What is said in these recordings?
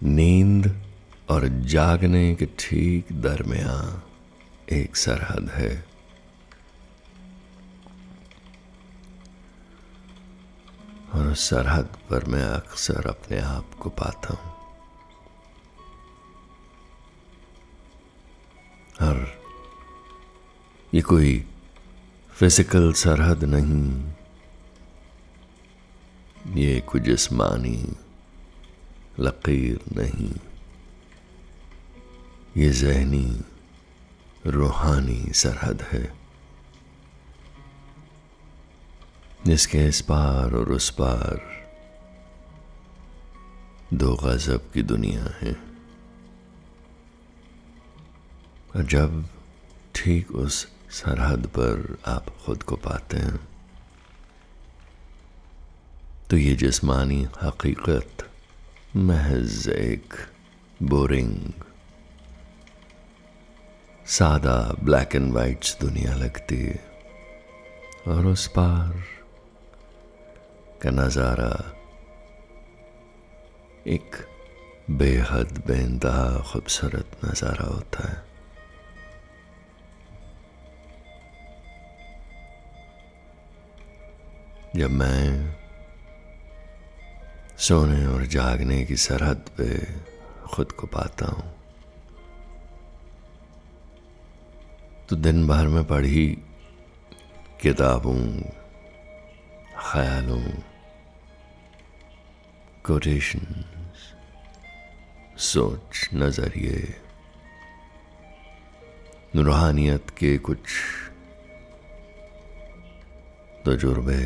नींद और जागने के ठीक दरमियान एक सरहद है। और उस सरहद पर मैं अक्सर अपने आप को पाता हूँ। और ये कोई फ़िज़िकल सरहद नहीं, ये कुछ जिस्मानी लकीर नहीं। ये जहनी, रूहानी सरहद है, जिसके इस पार और उस पार दो गजब की दुनिया है। और जब ठीक उस सरहद पर आप खुद को पाते हैं तो ये जिस्मानी हकीकत महज एक बोरिंग। सादा ब्लैक एंड वाइट्स दुनिया लगती और उस पार का नज़ारा एक बेहद बेनतहा खूबसूरत नज़ारा होता है। जब मैं सोने और जागने की सरहद पे खुद को पाता हूँ। तो दिन भर में पढ़ी किताबों, ख्यालों कोटेशन सोच नज़रिए, रूहानियत के कुछ तजुर्बे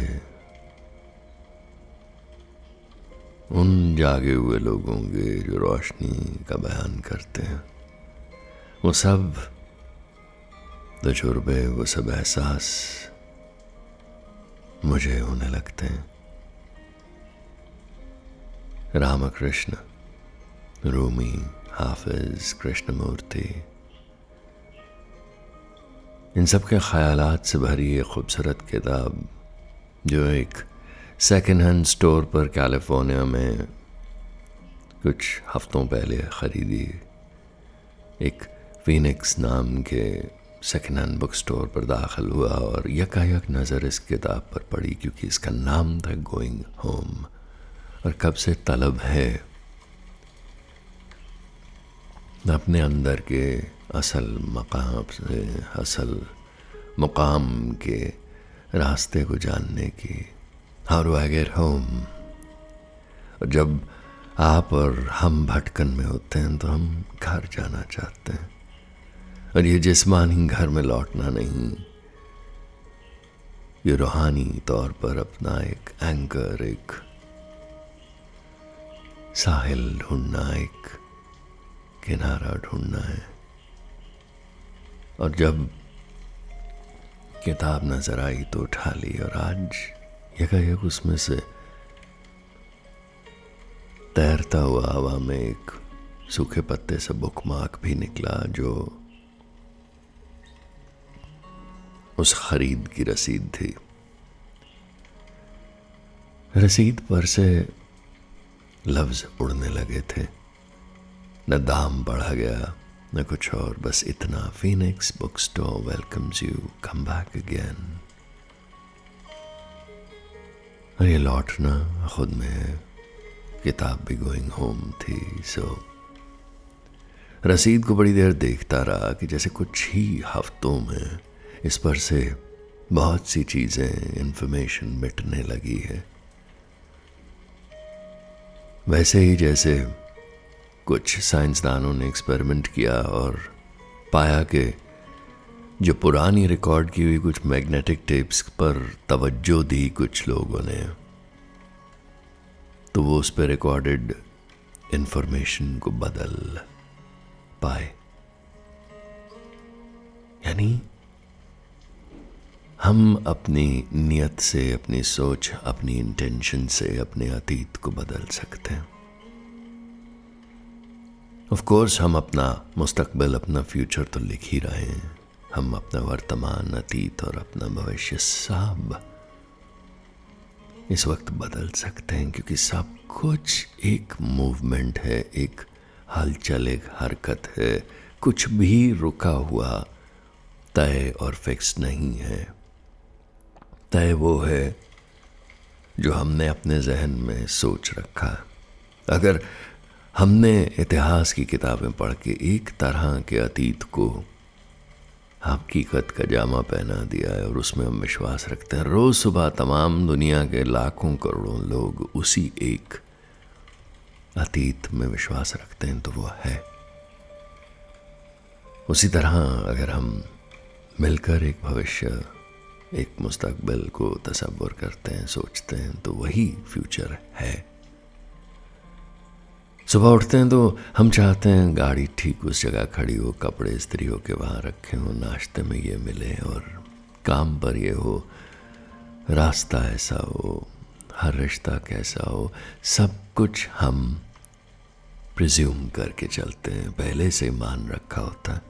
उन जागे हुए लोगों के जो रोशनी का बयान करते हैं। वो सब तजुर्बे वो सब एहसास मुझे होने लगते हैं। रामकृष्ण, रूमी, हाफिज, कृष्णमूर्ति, इन सब के ख्यालात से भरी एक खूबसूरत किताब, जो एक सेकेंड हैंड स्टोर पर कैलिफ़ोर्निया में कुछ हफ्तों पहले ख़रीदी एक फीनिक्स नाम के सेकेंड हैंड बुक स्टोर पर दाखिल हुआ और यकायक नज़र इस किताब पर पड़ी क्योंकि इसका नाम था गोइंग होम और कब से तलब है? अपने अंदर के असल मकाम से, असल मुकाम के रास्ते को जानने की how do I get home जब आप और हम भटकन में होते हैं तो हम घर जाना चाहते हैं। और ये जिसमानी घर में लौटना नहीं। ये रूहानी तौर पर अपना एक एंकर एक साहिल ढूंढना, एक किनारा ढूंढना है। और जब किताब नज़र आई तो उठा ली और आज यकायक उसमें से तैरता हुआ हवा में एक सूखे पत्ते से बुक मार्क भी निकला जो उस खरीद की रसीद थी। रसीद पर से लफ्ज उड़ने लगे थे। न दाम बढ़ा गया, न कुछ और, बस इतना। Phoenix book store welcomes you come back again ये लौटना, खुद में। किताब भी गोइंग होम थी सो रसीद को बड़ी देर देखता रहा कि जैसे कुछ ही हफ्तों में इस पर से बहुत सी चीज़ें इंफॉर्मेशन मिटने लगी है। वैसे ही जैसे कुछ साइंसदानों ने एक्सपेरिमेंट किया और पाया कि जो पुरानी रिकॉर्ड की हुई कुछ मैग्नेटिक टेप्स पर तवज्जो दी कुछ लोगों ने तो वो उस पर रिकॉर्डेड इंफॉर्मेशन को बदल पाए। यानी, हम अपनी नियत से, अपनी सोच, अपनी इंटेंशन से, अपने अतीत को बदल सकते हैं। ऑफ़ कोर्स हम अपना, मुस्तकबिल, अपना फ्यूचर तो लिख ही रहे हैं। हम अपना वर्तमान अतीत और अपना भविष्य सब इस वक्त बदल सकते हैं, क्योंकि सब कुछ एक मूवमेंट है, एक हलचल, एक हरकत है। कुछ भी रुका हुआ तय और फिक्स नहीं है। तय वो है जो हमने अपने जहन में सोच रखा। अगर हमने इतिहास की किताबें पढ़ के एक तरह के अतीत को हकीकत का जामा पहना दिया है और उसमें हम विश्वास रखते हैं। रोज़ सुबह तमाम दुनिया के लाखों करोड़ों लोग उसी एक अतीत में विश्वास रखते हैं तो वो है। उसी तरह अगर हम मिलकर एक भविष्य, एक मुस्तकबिल को तस्वुर करते हैं, सोचते हैं तो वही फ्यूचर है। सुबह उठते हैं तो हम चाहते हैं गाड़ी ठीक उस जगह खड़ी हो, कपड़े इस्त्री हो के वहाँ रखे हो, नाश्ते में ये मिले और काम पर ये हो, रास्ता ऐसा हो, हर रिश्ता कैसा हो, सब कुछ हम प्रिज्यूम करके चलते हैं, पहले से मान रखा होता है।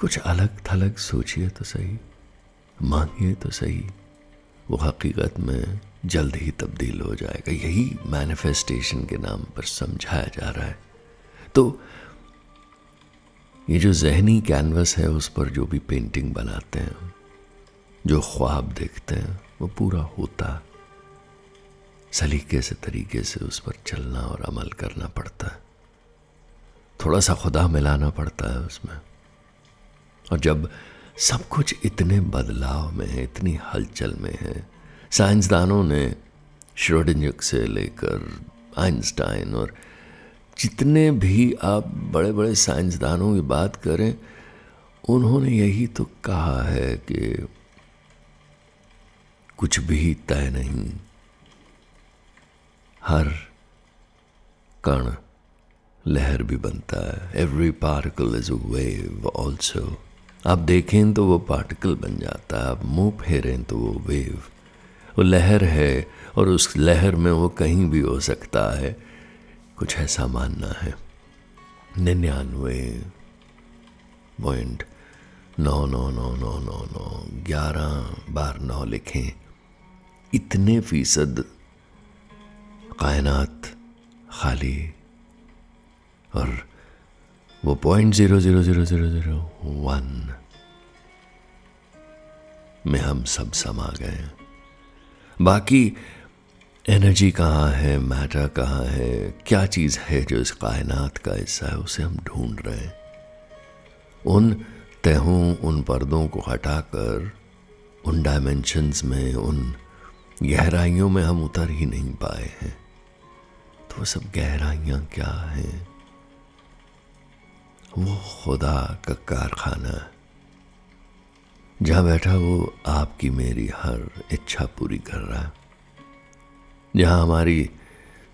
कुछ अलग थलग सोचिए तो सही, मानिए तो सही, वो हकीकत में जल्द ही तब्दील हो जाएगा। यही मैनिफेस्टेशन के नाम पर समझाया जा रहा है। तो ये जो जहनी कैनवस है, उस पर जो भी पेंटिंग बनाते हैं, जो ख्वाब देखते हैं, वो पूरा होता, सलीके से तरीके से उस पर चलना और अमल करना पड़ता है। थोड़ा सा खुदा मिलाना पड़ता है उसमें। और जब सब कुछ इतने बदलाव में है, इतनी हलचल में है साइंसदानों ने श्रोडिंजक से लेकर आइंस्टाइन और जितने भी आप बड़े बड़े साइंसदानों की बात करें, उन्होंने यही तो कहा है कि कुछ भी तय नहीं। हर कण लहर भी बनता है। Every particle is a wave also आप देखें तो वो पार्टिकल बन जाता है। आप मुँह फेरें तो वो वेव वो लहर है और उस लहर में वो कहीं भी हो सकता है। कुछ ऐसा मानना है। निन्यानवे पॉइंट नौ नौ नौ नौ नौ नौ, ग्यारह बार नौ लिखें। इतने फ़ीसद कायनात खाली और वो point zero zero zero zero zero one में हम सब समा गए बाकी एनर्जी कहाँ है मैटर कहाँ है, क्या चीज़ है जो इस कायनात का हिस्सा है, उसे हम ढूंढ रहे हैं। उन तहों, उन पर्दों को हटाकर, उन डायमेंशंस में, उन गहराइयों में हम उतर ही नहीं पाए हैं। तो वो सब गहराइयाँ क्या हैं? वो खुदा का कारखाना। है जहाँ बैठा वो आपकी मेरी हर इच्छा पूरी कर रहा है। जहाँ हमारी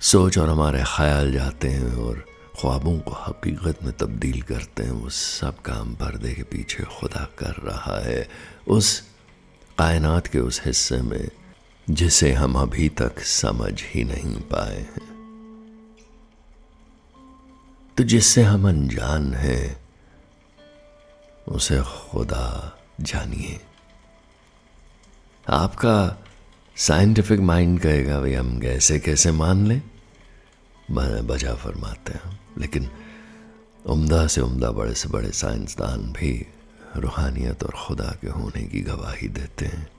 सोच और हमारे ख्याल जाते हैं और ख्वाबों को हकीकत में तब्दील करते हैं, वो सब काम पर्दे के पीछे खुदा कर रहा है। उस कायनात के उस हिस्से में, जिसे हम अभी तक समझ ही नहीं पाए हैं। तो जिससे हम अनजान हैं, उसे खुदा जानिए। आपका साइंटिफिक माइंड कहेगा, भाई हम कैसे कैसे मान लें? बजा फरमाते हैं। लेकिन उम्दा से उम्दा बड़े से बड़े साइंसदान भी रूहानियत और खुदा के होने की गवाही देते हैं।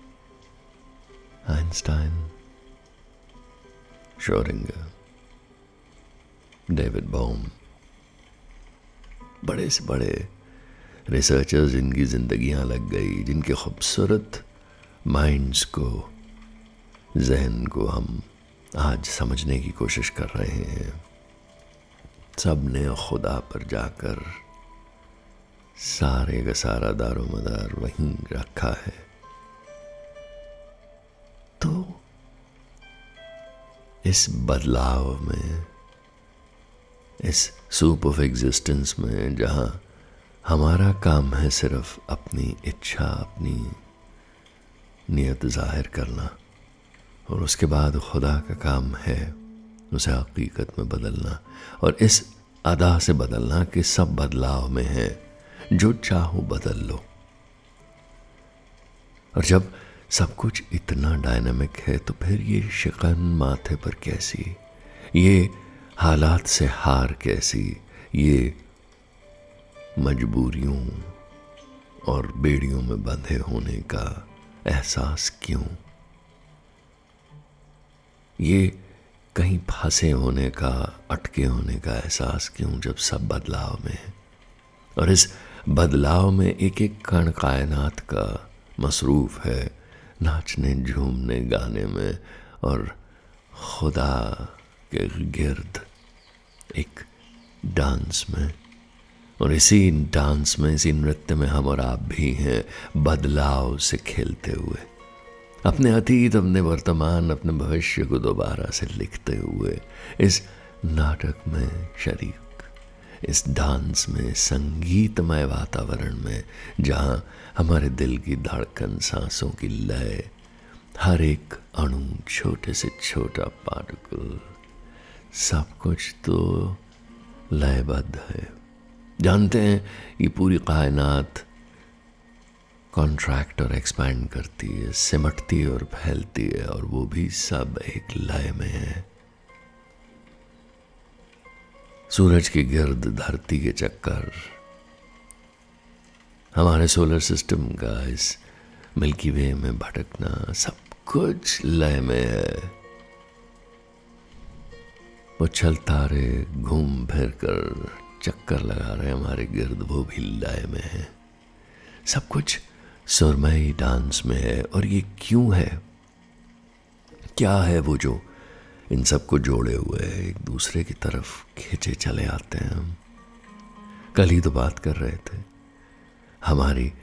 आइंस्टाइन शोरिंगर डेविड बॉम, बड़े से बड़े रिसर्चर्स जिनकी ज़िंदगियाँ लग गई, जिनके खूबसूरत माइंड्स को, जहन को हम आज समझने की कोशिश कर रहे हैं। सबने खुदा पर जाकर सारे का सारा दारो मदार वहीं रखा है। तो इस बदलाव में, इस सूप ऑफ़ एग्जिस्टेंस में, जहाँ हमारा काम है सिर्फ़ अपनी इच्छा, अपनी नियत ज़ाहिर करना और उसके बाद खुदा का काम है उसे हकीकत में बदलना और इस अदा से बदलना कि सब बदलाव में है, जो चाहो बदल लो। और जब सब कुछ इतना डायनामिक है तो फिर ये शिकन माथे पर कैसी? ये हालात से हार कैसी? ये मजबूरियों और बेड़ियों में बंधे होने का एहसास क्यों? ये कहीं फंसे होने का, अटके होने का एहसास क्यों जब सब बदलाव में है? और इस बदलाव में एक एक कण कायनात का मसरूफ़ है नाचने, झूमने, गाने में और खुदा के गिर्द एक डांस में। और इसी डांस में, इसी नृत्य में हम और आप भी हैं बदलाव से खेलते हुए। अपने अतीत, अपने वर्तमान, अपने भविष्य को दोबारा से लिखते हुए इस नाटक में शरीक, इस डांस में, संगीतमय वातावरण में, जहाँ हमारे दिल की धड़कन, सांसों की लय, हर एक अणु छोटे से छोटा पार्टिकल, सब कुछ तो लयबद्ध है। जानते हैं ये पूरी कायनात कॉन्ट्रैक्ट और एक्सपैंड करती है, सिमटती है और फैलती है और वो भी सब एक लय में है। सूरज की गिर्द धरती के चक्कर। हमारे सोलर सिस्टम का इस मिल्की वे में भटकना सब कुछ लय में है। उछल तारे घूम फिर कर चक्कर लगा रहे हमारे गिर्द वो भी लय में है। सब कुछ सुरमई डांस में है, और ये क्यों है? क्या है वो जो इन सबको जोड़े हुए एक दूसरे की तरफ़ खींचे चले आते हैं हम? कल ही तो बात कर रहे थे। हमारी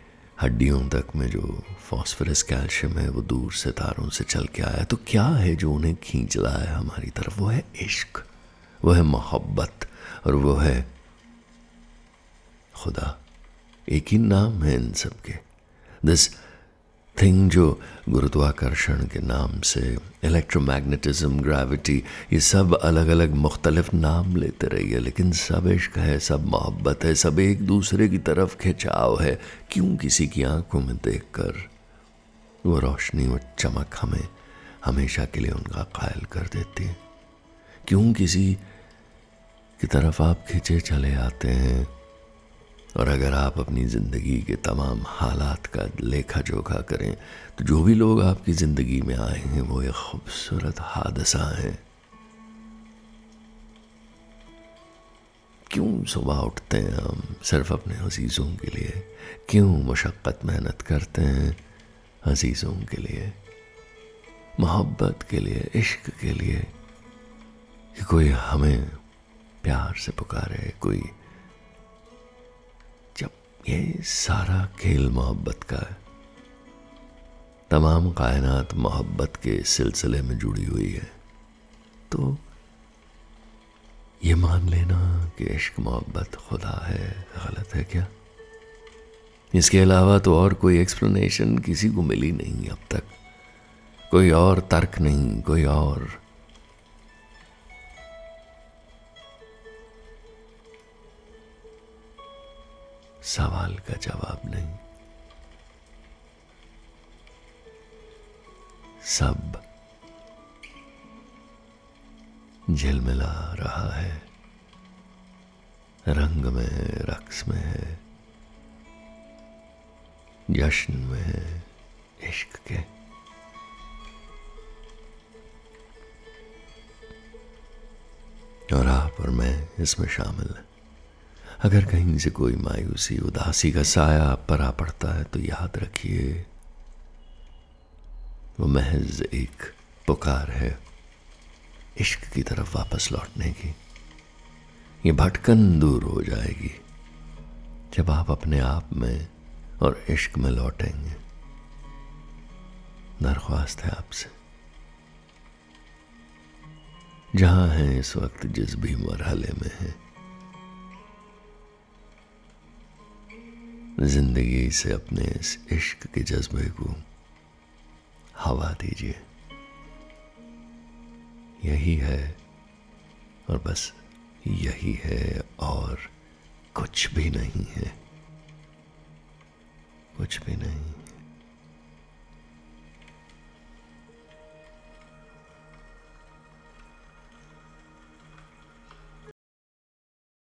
हड्डियों तक में जो फॉस्फरस, कैल्शियम है, वो दूर से तारों से चल के आया तो क्या है जो उन्हें खींच रहा है हमारी तरफ़? वो है इश्क, वो है मोहब्बत, और वो है खुदा, एक ही नाम है इन सब के दिस थिंग जो गुरुत्वाकर्षण के नाम से इलेक्ट्रोमैग्नेटिज्म ग्रेविटी ये सब अलग अलग मुख्तलिफ़ नाम लेते रहिए लेकिन सब इश्क है, सब मोहब्बत है, सब एक दूसरे की तरफ़ खिंचाव है। क्यों किसी की आँखों में देख कर वो रोशनी वो चमक हमें, हमेशा के लिए उनका कायल कर देती है? क्यों किसी की तरफ़ आप खिंचे चले आते हैं? और अगर आप अपनी ज़िंदगी के तमाम हालात का लेखा जोखा करें तो जो भी लोग आपकी ज़िंदगी में आए हैं, वो एक खूबसूरत हादसा है। क्यों सुबह उठते हैं हम सिर्फ़ अपने अजीज़ों के लिए? क्यों मुशक्क़त मेहनत करते हैं अजीज़ों के लिए? मोहब्बत के लिए, इश्क के लिए? कि कोई हमें प्यार से पुकारे, कोई ये सारा खेल मोहब्बत का है। तमाम कायनात मोहब्बत के सिलसिले में जुड़ी हुई है। तो ये मान लेना कि इश्क मोहब्बत खुदा है, गलत है क्या? इसके अलावा तो और कोई एक्सप्लेनेशन किसी को मिली नहीं अब तक। कोई और तर्क नहीं, कोई और सवाल का जवाब नहीं। सब झिलमिला रहा है। रंग में, रक्स में है। जश्न में है इश्क के। और आप और मैं इसमें शामिल हैं। अगर कहीं से कोई मायूसी, उदासी का साया आप पर आ पड़ता है तो याद रखिए, वो महज एक पुकार है, इश्क की तरफ़ वापस लौटने की। ये भटकन दूर हो जाएगी, जब आप अपने आप में और इश्क में लौटेंगे। दरख्वास्त है आपसे। जहाँ हैं इस वक्त जिस भी मरहले में हैं ज़िंदगी से अपने इस इश्क के जज्बे को हवा दीजिए। यही है और बस यही है और कुछ भी नहीं है। कुछ भी नहीं।